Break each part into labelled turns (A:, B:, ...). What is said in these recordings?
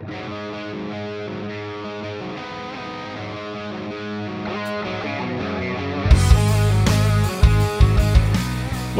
A: Thank you.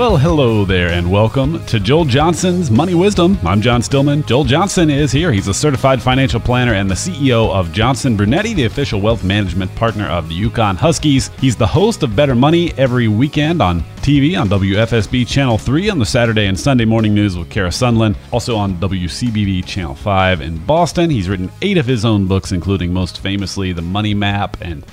A: Well, hello there, and welcome to Joel Johnson's Money Wisdom. I'm John Stillman. Joel Johnson is here. He's a certified financial planner and the CEO of Johnson Brunetti, the official wealth management partner of the UConn Huskies. He's the host of Better Money every weekend on TV on WFSB Channel 3 on the Saturday and Sunday morning news with Kara Sundlun. Also on WCVB Channel 5 in Boston. He's written eight of his own books, including most famously The Money Map. And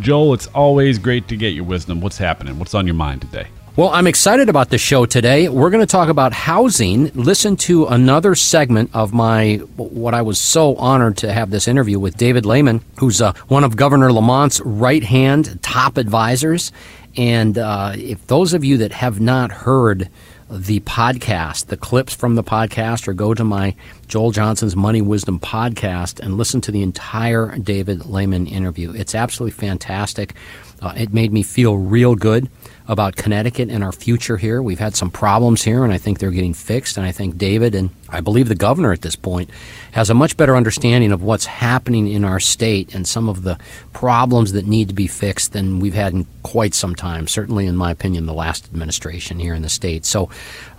A: Joel, it's always great to get your wisdom. What's happening? What's on your mind today?
B: Well, I'm excited about the show today. We're going to talk about housing. Listen to another segment of my what I was so honored to have this interview with David Lehman, who's uh, one of Governor Lamont's right hand top advisors. And uh, if those of you that have not heard the podcast, the clips from the podcast, or go to my Joel Johnson's Money Wisdom podcast and listen to the entire David Lehman interview. It's absolutely fantastic. Uh, it made me feel real good about Connecticut and our future here. We've had some problems here, and I think they're getting fixed. And I think David and I believe the governor at this point has a much better understanding of what's happening in our state and some of the problems that need to be fixed than we've had in quite some time. Certainly, in my opinion, the last administration here in the state. So,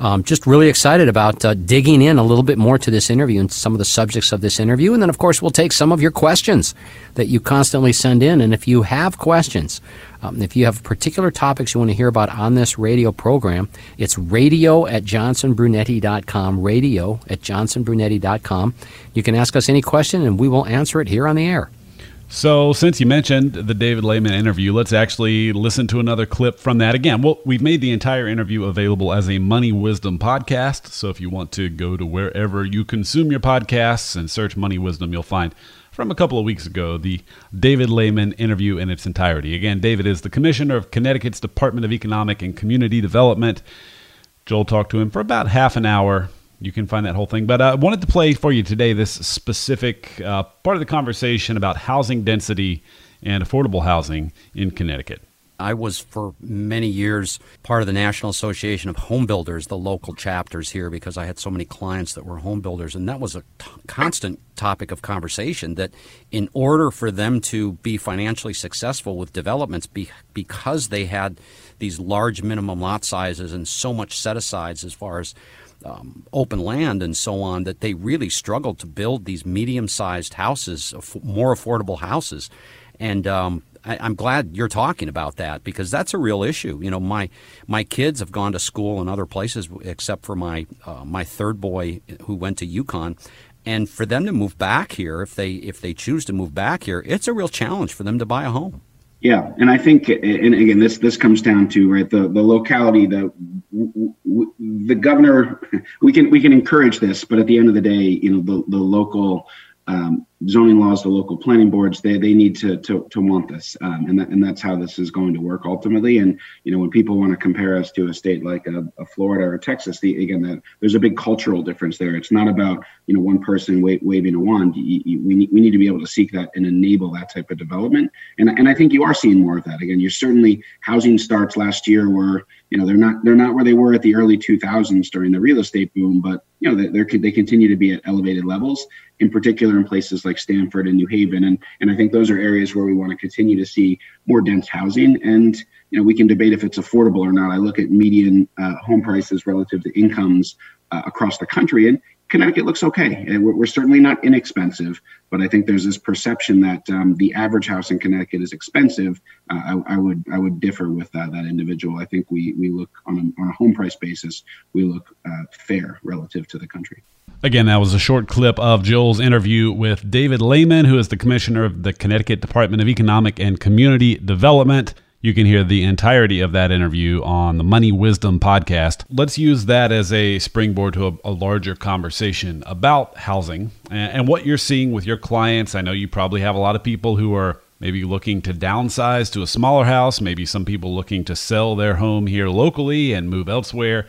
B: um, just really excited about uh, digging in a little bit more to this interview and some of the subjects of this interview. And then, of course, we'll take some of your questions that you constantly send in. And if you have questions, um, if you have particular topics you want to hear about on this radio program, it's radio at johnsonbrunetti.com, radio at johnsonbrunetti.com. You can ask us any question and we will answer it here on the air.
A: So, since you mentioned the David Lehman interview, let's actually listen to another clip from that. Again, well, we've made the entire interview available as a Money Wisdom podcast. So, if you want to go to wherever you consume your podcasts and search Money Wisdom, you'll find from a couple of weeks ago, the David Lehman interview in its entirety. Again, David is the commissioner of Connecticut's Department of Economic and Community Development. Joel talked to him for about half an hour. You can find that whole thing. But I wanted to play for you today this specific uh, part of the conversation about housing density and affordable housing in Connecticut.
B: I was for many years part of the National Association of Home Builders, the local chapters here, because I had so many clients that were home builders. And that was a t- constant topic of conversation that in order for them to be financially successful with developments, be, because they had these large minimum lot sizes and so much set asides as far as um, open land and so on, that they really struggled to build these medium sized houses, more affordable houses. And um, I, am glad you're talking about that because that's a real issue. You know, my my kids have gone to school in other places except for my uh, my third boy who went to UConn, and for them to move back here, if they if they choose to move back here, it's a real challenge for them to buy a home.
C: Yeah, and I think, and again, this this comes down to right the the locality. The the governor, we can we can encourage this, but at the end of the day, you know, the the local um, zoning laws, the local planning boards, they, they need to, to, to want this. Um, and, that, and that's how this is going to work ultimately. And, you know, when people want to compare us to a state like a, a Florida or Texas, the, again, that there's a big cultural difference there. It's not about, you know, one person wa- waving a wand. You, you, we, need, we need to be able to seek that and enable that type of development. And, and I think you are seeing more of that. Again, you're certainly housing starts last year were, you know, they're not, they're not where they were at the early 2000s during the real estate boom, but, you know, they, they continue to be at elevated levels in particular in places like Stamford and New Haven. And, and I think those are areas where we want to continue to see more dense housing. And, you know, we can debate if it's affordable or not. I look at median uh, home prices relative to incomes uh, across the country, and Connecticut looks okay. We're, we're, certainly not inexpensive, but I think there's this perception that um, the average house in Connecticut is expensive. Uh, I, I, would I would differ with that, that individual. I think we we look on a, on a home price basis, we look uh, fair relative to the country.
A: Again, that was a short clip of Joel's interview with David Lehman, who is the commissioner of the Connecticut Department of Economic and Community Development. You can hear the entirety of that interview on the Money Wisdom podcast. Let's use that as a springboard to a, a larger conversation about housing and, and what you're seeing with your clients. I know you probably have a lot of people who are maybe looking to downsize to a smaller house, maybe some people looking to sell their home here locally and move elsewhere.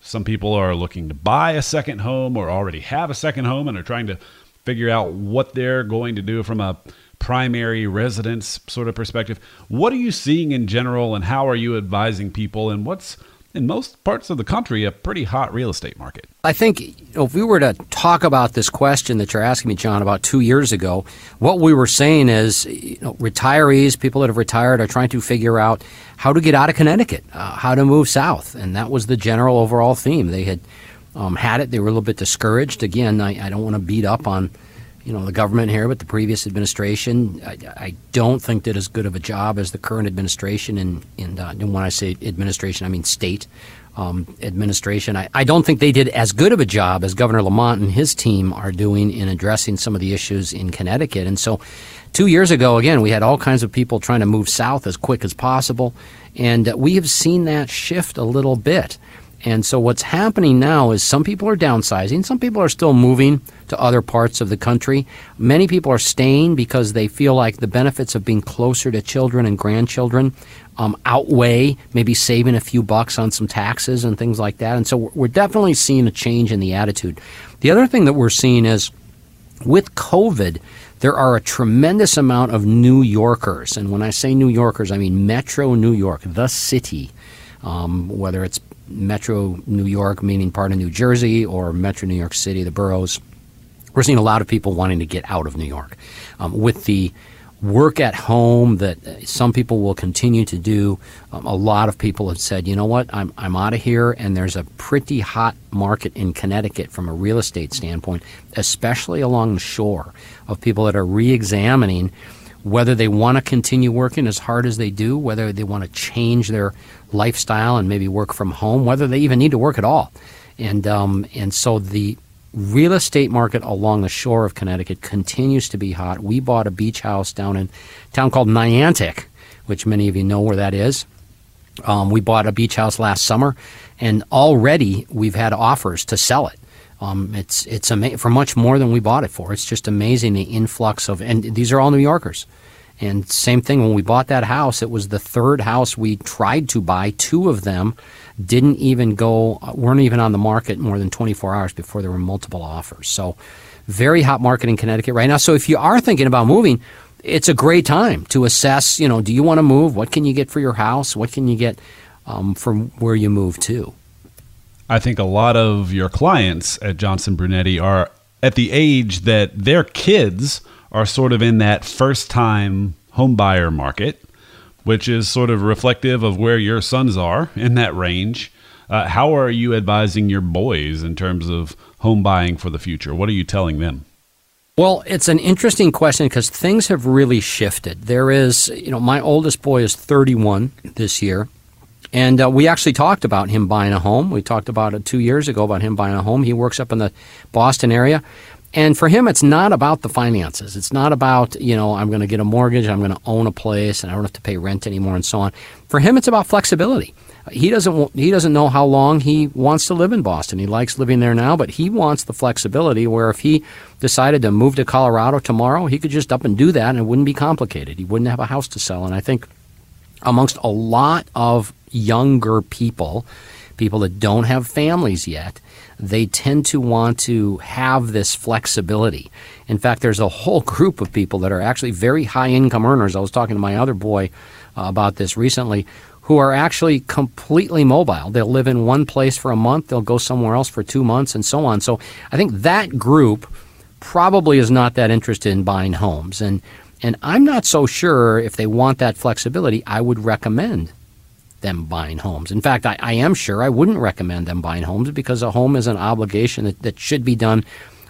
A: Some people are looking to buy a second home or already have a second home and are trying to figure out what they're going to do from a primary residence sort of perspective. What are you seeing in general and how are you advising people and what's in most parts of the country, a pretty hot real estate market.
B: I think you know, if we were to talk about this question that you're asking me, John, about two years ago, what we were saying is you know, retirees, people that have retired, are trying to figure out how to get out of Connecticut, uh, how to move south. And that was the general overall theme. They had um, had it, they were a little bit discouraged. Again, I, I don't want to beat up on you know the government here, but the previous administration, I, I, don't think did as good of a job as the current administration. And, uh, and when I say administration, I mean state um, administration. I, I don't think they did as good of a job as Governor Lamont and his team are doing in addressing some of the issues in Connecticut. And so, two years ago, again, we had all kinds of people trying to move south as quick as possible, and we have seen that shift a little bit. And so what's happening now is some people are downsizing, some people are still moving to other parts of the country. Many people are staying because they feel like the benefits of being closer to children and grandchildren um, outweigh maybe saving a few bucks on some taxes and things like that. And so we're definitely seeing a change in the attitude. The other thing that we're seeing is with COVID, there are a tremendous amount of New Yorkers. And when I say New Yorkers, I mean Metro New York, the city, um, whether it's Metro New York, meaning part of New Jersey, or Metro New York City, the boroughs. We're seeing a lot of people wanting to get out of New York. Um, with the work at home that some people will continue to do, um, a lot of people have said, you know what, I'm, I'm out of here, and there's a pretty hot market in Connecticut from a real estate standpoint, especially along the shore, of people that are re examining whether they want to continue working as hard as they do, whether they want to change their lifestyle and maybe work from home, whether they even need to work at all. And, um, and so the real estate market along the shore of Connecticut continues to be hot. We bought a beach house down in a town called Niantic, which many of you know where that is. Um, we bought a beach house last summer, and already we've had offers to sell it. Um, it's it's ama- for much more than we bought it for. It's just amazing the influx of, and these are all New Yorkers. And same thing when we bought that house, it was the third house we tried to buy. Two of them didn't even go, uh, weren't even on the market more than 24 hours before there were multiple offers. So, very hot market in Connecticut right now. So, if you are thinking about moving, it's a great time to assess. You know, do you want to move? What can you get for your house? What can you get um, from where you move to?
A: I think a lot of your clients at Johnson Brunetti are at the age that their kids are sort of in that first time home buyer market, which is sort of reflective of where your sons are in that range. Uh, how are you advising your boys in terms of home buying for the future? What are you telling them?
B: Well, it's an interesting question because things have really shifted. There is, you know, my oldest boy is 31 this year. And uh, we actually talked about him buying a home. We talked about it two years ago about him buying a home. He works up in the Boston area. And for him, it's not about the finances. It's not about, you know, I'm going to get a mortgage, I'm going to own a place, and I don't have to pay rent anymore, and so on. For him, it's about flexibility. He doesn't he doesn't know how long he wants to live in Boston. He likes living there now, but he wants the flexibility where if he decided to move to Colorado tomorrow, he could just up and do that, and it wouldn't be complicated. He wouldn't have a house to sell. And I think amongst a lot of younger people, people that don't have families yet, they tend to want to have this flexibility. In fact, there's a whole group of people that are actually very high income earners. I was talking to my other boy uh, about this recently who are actually completely mobile. They'll live in one place for a month, they'll go somewhere else for two months, and so on. So I think that group probably is not that interested in buying homes. And, and I'm not so sure if they want that flexibility, I would recommend them buying homes. In fact, I, I, am sure I wouldn't recommend them buying homes because a home is an obligation that, that should be done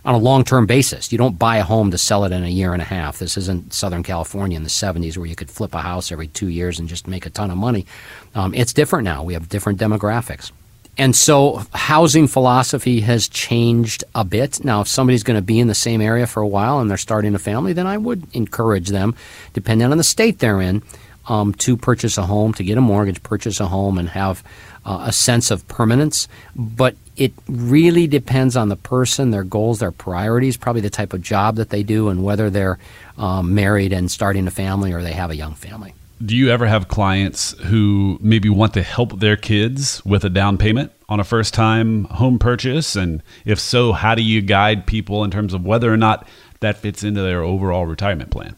B: on a long term basis. You don't buy a home to sell it in a year and a half. This isn't Southern California in the 70s where you could flip a house every two years and just make a ton of money. Um, it's different now. We have different demographics. And so housing philosophy has changed a bit. Now, if somebody's going to be in the same area for a while and they're starting a family, then I would encourage them, depending on the state they're in, um, to purchase a home, to get a mortgage, purchase a home, and have uh, a sense of permanence. But it really depends on the person, their goals, their priorities, probably the type of job that they do, and whether they're um, married and starting a family or they have a young family.
A: Do you ever have clients who maybe want to help their kids with a down payment on a first time home purchase? And if so, how do you guide people in terms of whether or not that fits into their overall retirement plan?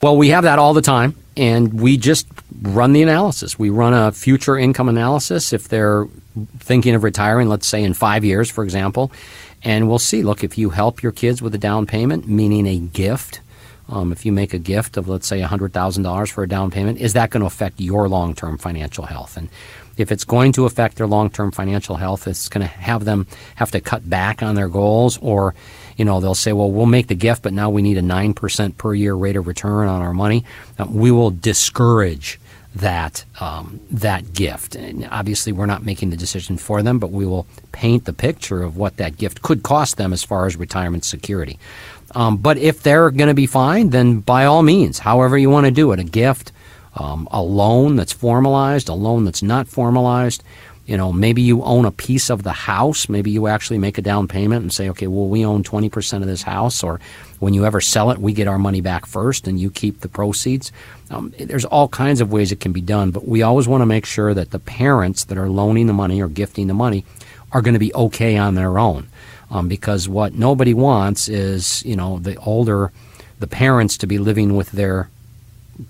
B: Well, we have that all the time, and we just run the analysis. We run a future income analysis if they're thinking of retiring, let's say in five years, for example, and we'll see. Look, if you help your kids with a down payment, meaning a gift, um, if you make a gift of, let's say, $100,000 for a down payment, is that going to affect your long term financial health? And if it's going to affect their long term financial health, it's going to have them have to cut back on their goals, or, you know, they'll say, well, we'll make the gift, but now we need a 9% per year rate of return on our money. Um, we will discourage that um, that gift. And obviously, we're not making the decision for them, but we will paint the picture of what that gift could cost them as far as retirement security. Um, but if they're going to be fine, then by all means, however you want to do it, a gift, um, a loan that's formalized, a loan that's not formalized. You know, maybe you own a piece of the house. Maybe you actually make a down payment and say, okay, well, we own 20% of this house, or when you ever sell it, we get our money back first and you keep the proceeds. Um, there's all kinds of ways it can be done, but we always want to make sure that the parents that are loaning the money or gifting the money are going to be okay on their own. Um, because what nobody wants is, you know, the older, the parents to be living with their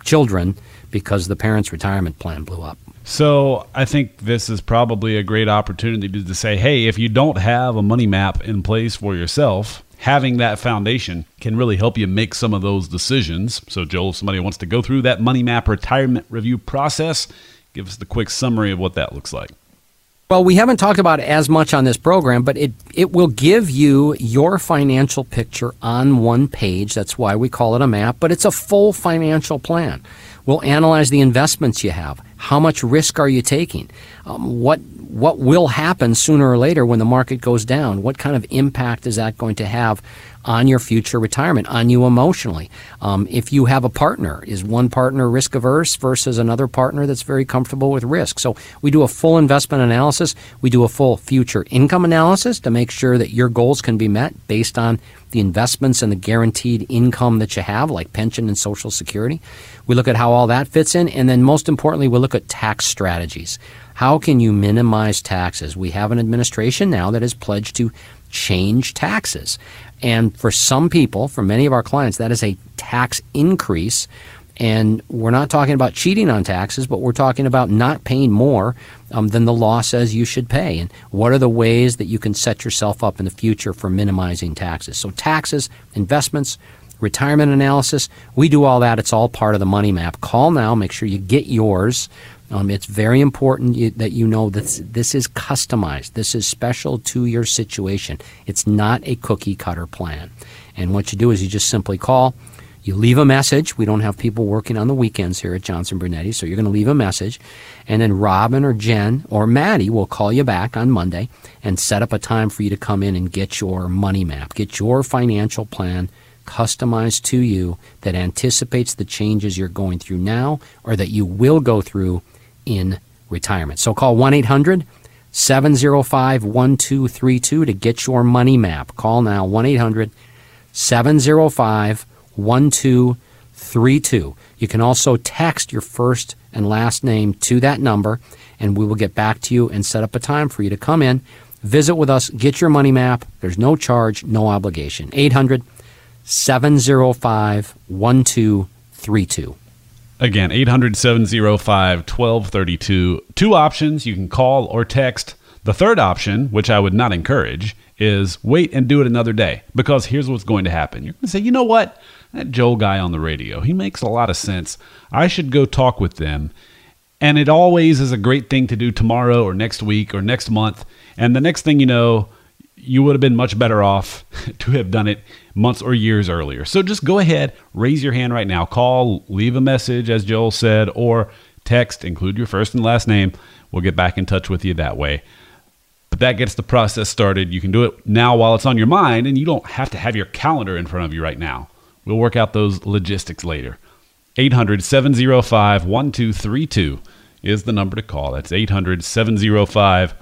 B: children because the parents' retirement plan blew up.
A: So I think this is probably a great opportunity to say, hey, if you don't have a money map in place for yourself, having that foundation can really help you make some of those decisions. So, Joel, if somebody wants to go through that money map retirement review process, give us the quick summary of what that looks like.
B: Well, we haven't talked about it as much on this program, but it, it will give you your financial picture on one page. That's why we call it a map, but it's a full financial plan. We'll analyze the investments you have. How much risk are you taking? Um, what what will happen sooner or later when the market goes down? What kind of impact is that going to have on your future retirement, on you emotionally? Um, if you have a partner, is one partner risk averse versus another partner that's very comfortable with risk? So we do a full investment analysis. We do a full future income analysis to make sure that your goals can be met based on the investments and the guaranteed income that you have, like pension and Social Security. We look at how all that fits in. And then most importantly, we look at tax strategies. How can you minimize taxes? We have an administration now that has pledged to change taxes. And for some people, for many of our clients, that is a tax increase. And we're not talking about cheating on taxes, but we're talking about not paying more um, than the law says you should pay. And what are the ways that you can set yourself up in the future for minimizing taxes? So, taxes, investments, retirement analysis, we do all that. It's all part of the money map. Call now, make sure you get yours. Um, it's very important you, that you know that this is customized. This is special to your situation. It's not a cookie cutter plan. And what you do is you just simply call. You leave a message. We don't have people working on the weekends here at Johnson Brunetti, so you're going to leave a message. And then Robin or Jen or Maddie will call you back on Monday and set up a time for you to come in and get your money map, get your financial plan customized to you that anticipates the changes you're going through now or that you will go through in retirement. So call 1 800 705 1232 to get your money map. Call now 1 800 705 1232. You can also text your first and last name to that number, and we will get back to you and set up a time for you to come in, visit with us, get your money map. There's no charge, no obligation. 800 705 1232.
A: Again, 800 705 1232. Two options you can call or text. The third option, which I would not encourage, is wait and do it another day. Because here's what's going to happen. You're going to say, you know what? That Joel guy on the radio, he makes a lot of sense. I should go talk with them. And it always is a great thing to do tomorrow or next week or next month. And the next thing you know, you would have been much better off to have done it months or years earlier. So just go ahead, raise your hand right now, call, leave a message, as Joel said, or text, include your first and last name. We'll get back in touch with you that way. But that gets the process started. You can do it now while it's on your mind, and you don't have to have your calendar in front of you right now. We'll work out those logistics later. 800 705 1232 is the number to call. That's 800 705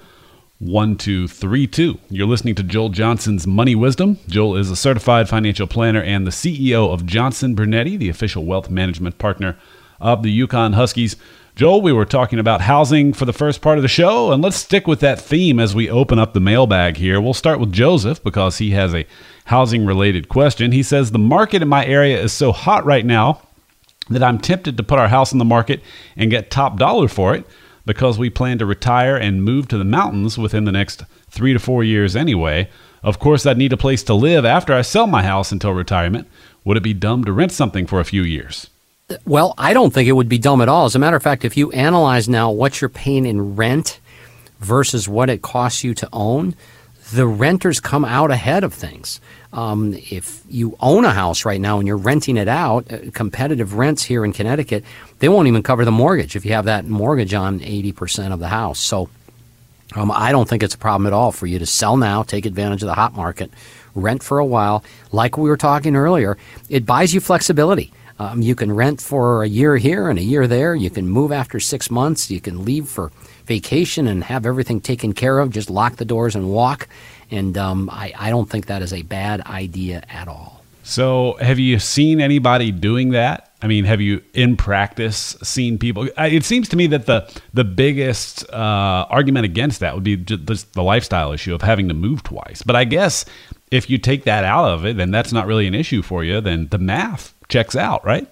A: 1232. You're listening to Joel Johnson's Money Wisdom. Joel is a certified financial planner and the CEO of Johnson Brunetti, the official wealth management partner of the UConn Huskies. Joel, we were talking about housing for the first part of the show, and let's stick with that theme as we open up the mailbag here. We'll start with Joseph because he has a housing related question. He says, The market in my area is so hot right now that I'm tempted to put our house on the market and get top dollar for it because we plan to retire and move to the mountains within the next three to four years anyway. Of course, I'd need a place to live after I sell my house until retirement. Would it be dumb to rent something for a few years?
B: Well, I don't think it would be dumb at all. As a matter of fact, if you analyze now what you're paying in rent versus what it costs you to own, the renters come out ahead of things. Um, if you own a house right now and you're renting it out, uh, competitive rents here in Connecticut, they won't even cover the mortgage if you have that mortgage on 80% of the house. So um, I don't think it's a problem at all for you to sell now, take advantage of the hot market, rent for a while. Like we were talking earlier, it buys you flexibility. Um, you can rent for a year here and a year there. You can move after six months. You can leave for vacation and have everything taken care of. Just lock the doors and walk. And um, I, I don't think that is a bad idea at all.
A: So, have you seen anybody doing that? I mean, have you in practice seen people? It seems to me that the the biggest uh, argument against that would be just the lifestyle issue of having to move twice. But I guess if you take that out of it, then that's not really an issue for you. Then the math checks out, right?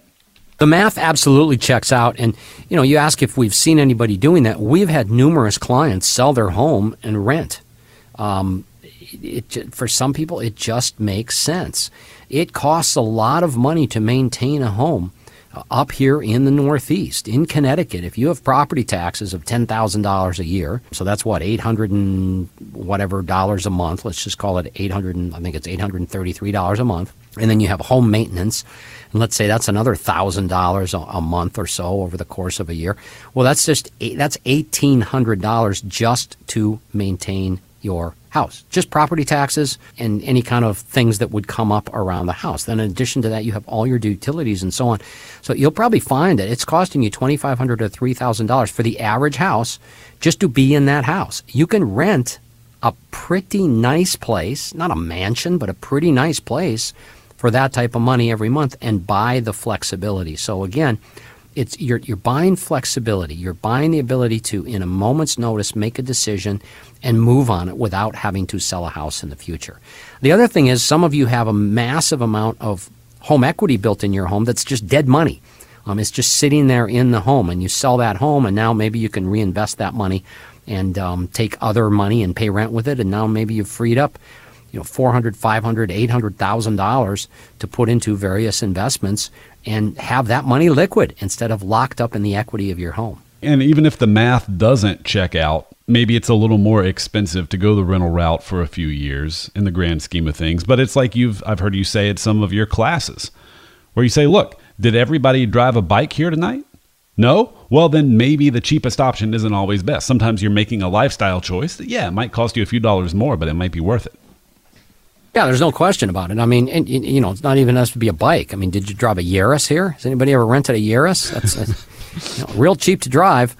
B: The math absolutely checks out. And, you know, you ask if we've seen anybody doing that. We've had numerous clients sell their home and rent. Um, it, it, for some people, it just makes sense. It costs a lot of money to maintain a home up here in the Northeast, in Connecticut. If you have property taxes of ten thousand dollars a year, so that's what eight hundred and whatever dollars a month. Let's just call it eight hundred. I think it's eight hundred and thirty-three dollars a month, and then you have home maintenance and let's say that's another thousand dollars a month or so over the course of a year. Well, that's just that's eighteen hundred dollars just to maintain your house. Just property taxes and any kind of things that would come up around the house. Then, in addition to that, you have all your utilities and so on. So you'll probably find that it's costing you $2,500 to three thousand dollars for the average house just to be in that house. You can rent a pretty nice place, not a mansion, but a pretty nice place for that type of money every month and buy the flexibility. So again, it's you're you're buying flexibility. You're buying the ability to in a moment's notice make a decision and move on it without having to sell a house in the future. The other thing is some of you have a massive amount of home equity built in your home that's just dead money. Um, it's just sitting there in the home, and you sell that home, and now maybe you can reinvest that money and um, take other money and pay rent with it, and now maybe you've freed up you know, 400, 500, 800,000 dollars to put into various investments and have that money liquid instead of locked up in the equity of your home.
A: And even if the math doesn't check out, maybe it's a little more expensive to go the rental route for a few years in the grand scheme of things. But it's like you've I've heard you say at some of your classes where you say, "Look, did everybody drive a bike here tonight?" No? Well, then maybe the cheapest option isn't always best. Sometimes you're making a lifestyle choice that, yeah, it might cost you a few dollars more, but it might be worth it.
B: Yeah, there's no question about it. I mean, and, you know, it's not even has to be a bike. I mean, did you drive a Yaris here? Has anybody ever rented a Yaris? That's, that's you know, real cheap to drive.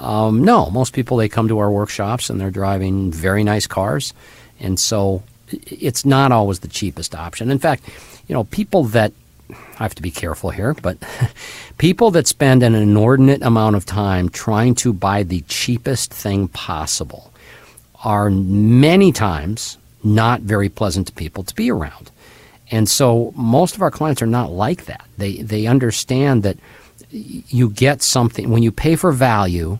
B: Um, no, most people they come to our workshops and they're driving very nice cars, and so it's not always the cheapest option. In fact, you know, people that I have to be careful here, but people that spend an inordinate amount of time trying to buy the cheapest thing possible are many times not very pleasant to people to be around. And so most of our clients are not like that. They they understand that you get something when you pay for value,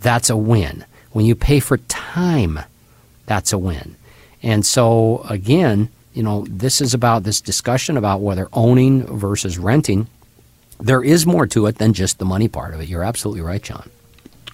B: that's a win. When you pay for time, that's a win. And so again, you know, this is about this discussion about whether owning versus renting. There is more to it than just the money part of it. You're absolutely right, John.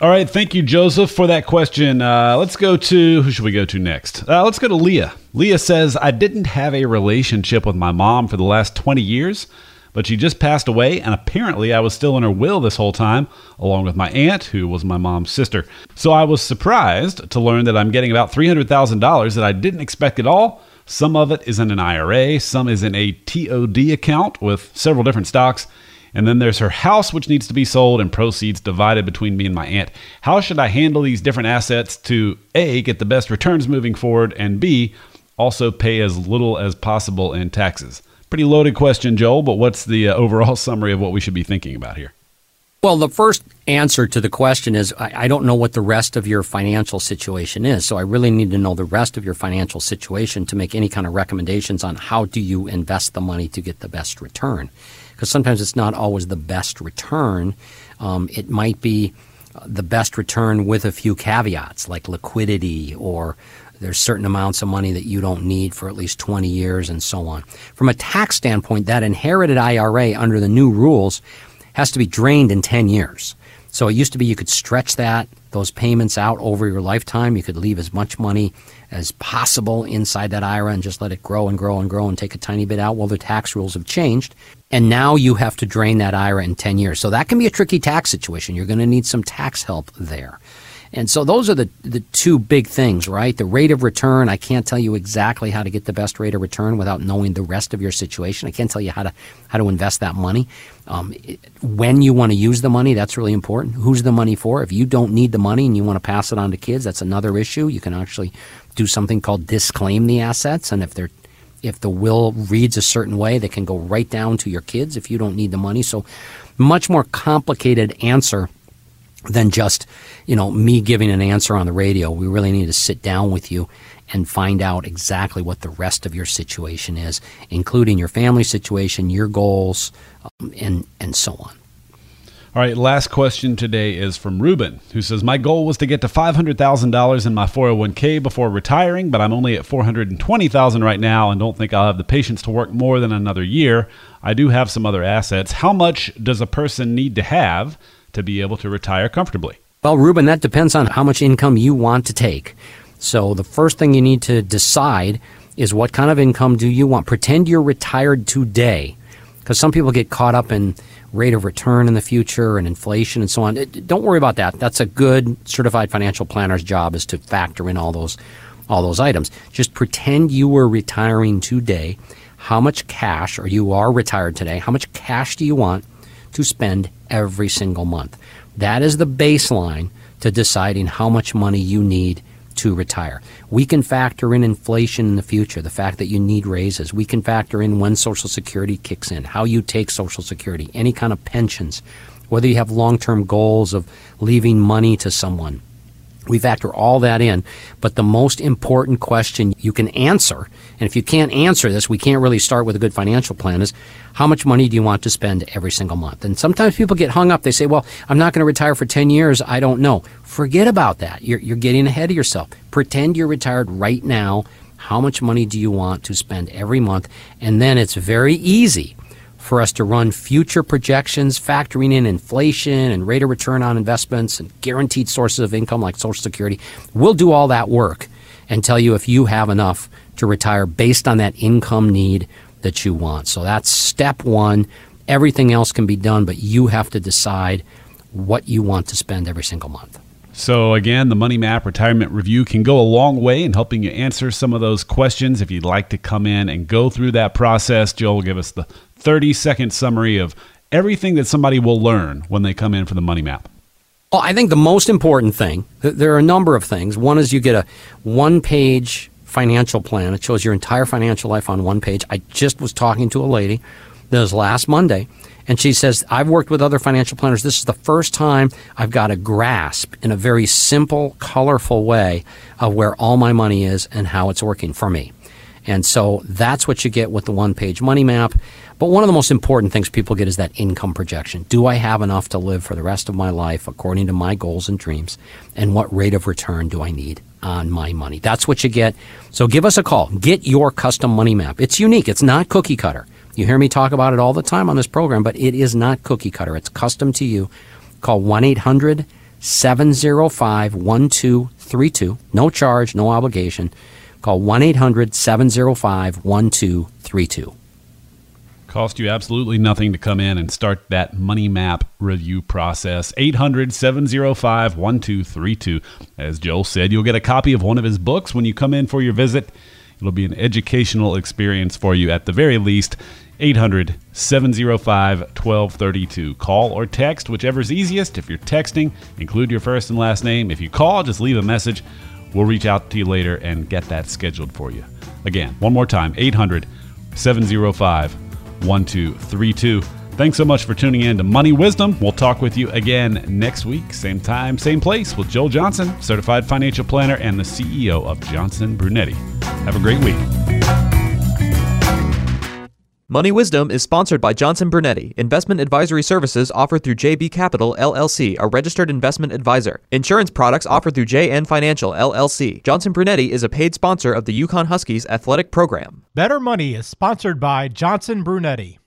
A: All right, thank you, Joseph, for that question. Uh, let's go to who should we go to next? Uh, let's go to Leah. Leah says, I didn't have a relationship with my mom for the last 20 years, but she just passed away, and apparently I was still in her will this whole time, along with my aunt, who was my mom's sister. So I was surprised to learn that I'm getting about $300,000 that I didn't expect at all. Some of it is in an IRA, some is in a TOD account with several different stocks and then there's her house, which needs to be sold and proceeds divided between me and my aunt. How should I handle these different assets to A, get the best returns moving forward, and B, also pay as little as possible in taxes? Pretty loaded question, Joel, but what's the uh, overall summary of what we should be thinking about here?
B: Well, the first answer to the question is I, I, don't know what the rest of your financial situation is. So I really need to know the rest of your financial situation to make any kind of recommendations on how do you invest the money to get the best return. Because sometimes it's not always the best return. Um, it might be the best return with a few caveats like liquidity or there's certain amounts of money that you don't need for at least 20 years and so on. From a tax standpoint, that inherited IRA under the new rules has to be drained in 10 years. So it used to be you could stretch that those payments out over your lifetime. You could leave as much money as possible inside that IRA and just let it grow and grow and grow and take a tiny bit out. Well, the tax rules have changed. And now you have to drain that IRA in 10 years. So that can be a tricky tax situation. You're going to need some tax help there. And so those are the, the two big things, right? The rate of return, I can't tell you exactly how to get the best rate of return without knowing the rest of your situation. I can't tell you how to how to invest that money. Um, when you want to use the money, that's really important. Who's the money for? If you don't need the money and you want to pass it on to kids, that's another issue. You can actually do something called disclaim the assets, and if they're if the will reads a certain way, they can go right down to your kids if you don't need the money. So, much more complicated answer than just, you know, me giving an answer on the radio. We really need to sit down with you and find out exactly what the rest of your situation is, including your family situation, your goals, um, and and so on.
A: All right, last question today is from Ruben, who says, My goal was to get to $500,000 in my 401k before retiring, but I'm only at $420,000 right now and don't think I'll have the patience to work more than another year. I do have some other assets. How much does a person need to have to be able to retire comfortably?
B: Well, Ruben, that depends on how much income you want to take. So the first thing you need to decide is what kind of income do you want? Pretend you're retired today. Because some people get caught up in rate of return in the future and inflation and so on. Don't worry about that. That's a good certified financial planner's job is to factor in all those all those items. Just pretend you were retiring today. How much cash, or you are retired today, how much cash do you want to spend every single month. That is the baseline to deciding how much money you need to retire. We can factor in inflation in the future, the fact that you need raises. We can factor in when Social Security kicks in, how you take Social Security, any kind of pensions, whether you have long term goals of leaving money to someone. We factor all that in. But the most important question you can answer, and if you can't answer this, we can't really start with a good financial plan, is how much money do you want to spend every single month? And sometimes people get hung up. They say, well, I'm not going to retire for 10 years. I don't know. Forget about that. You're, you're getting ahead of yourself. Pretend you're retired right now. How much money do you want to spend every month? And then it's very easy for us to run future projections, factoring in inflation and rate of return on investments and guaranteed sources of income like Social Security. We'll do all that work and tell you if you have enough to retire based on that income need that you want. So that's step one. Everything else can be done, but you have to decide what you want to spend every single month.
A: So, again, the Money Map Retirement Review can go a long way in helping you answer some of those questions. If you'd like to come in and go through that process, Joel will give us the 30 second summary of everything that somebody will learn when they come in for the Money Map.
B: Well, I think the most important thing, there are a number of things. One is you get a one page financial plan. It shows your entire financial life on one page. I just was talking to a lady that was last Monday and she says, I've worked with other financial planners. This is the first time I've got a grasp in a very simple, colorful way of where all my money is and how it's working for me. And so that's what you get with the one page money map. But one of the most important things people get is that income projection. Do I have enough to live for the rest of my life according to my goals and dreams? And what rate of return do I need on my money? That's what you get. So give us a call. Get your custom money map. It's unique. It's not cookie cutter. You hear me talk about it all the time on this program, but it is not cookie cutter. It's custom to you. Call 1 800 705 1232. No charge, no obligation. Call 1 800 705 1232.
A: Cost you absolutely nothing to come in and start that money map review process. 800 705 1232. As Joel said, you'll get a copy of one of his books when you come in for your visit. It'll be an educational experience for you at the very least. 800 705 1232. Call or text, whichever's easiest. If you're texting, include your first and last name. If you call, just leave a message. We'll reach out to you later and get that scheduled for you. Again, one more time 800 705 1232. Thanks so much for tuning in to Money Wisdom. We'll talk with you again next week, same time, same place, with Joel Johnson, certified financial planner and the CEO of Johnson Brunetti. Have a great week.
D: Money Wisdom is sponsored by Johnson Brunetti, investment advisory services offered through JB Capital LLC, a registered investment advisor. Insurance products offered through JN Financial LLC. Johnson Brunetti is a paid sponsor of the UConn Huskies athletic program.
E: Better Money is sponsored by Johnson Brunetti.